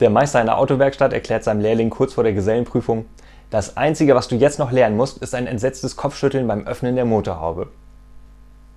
Der Meister einer Autowerkstatt erklärt seinem Lehrling kurz vor der Gesellenprüfung, das Einzige, was du jetzt noch lernen musst, ist ein entsetztes Kopfschütteln beim Öffnen der Motorhaube.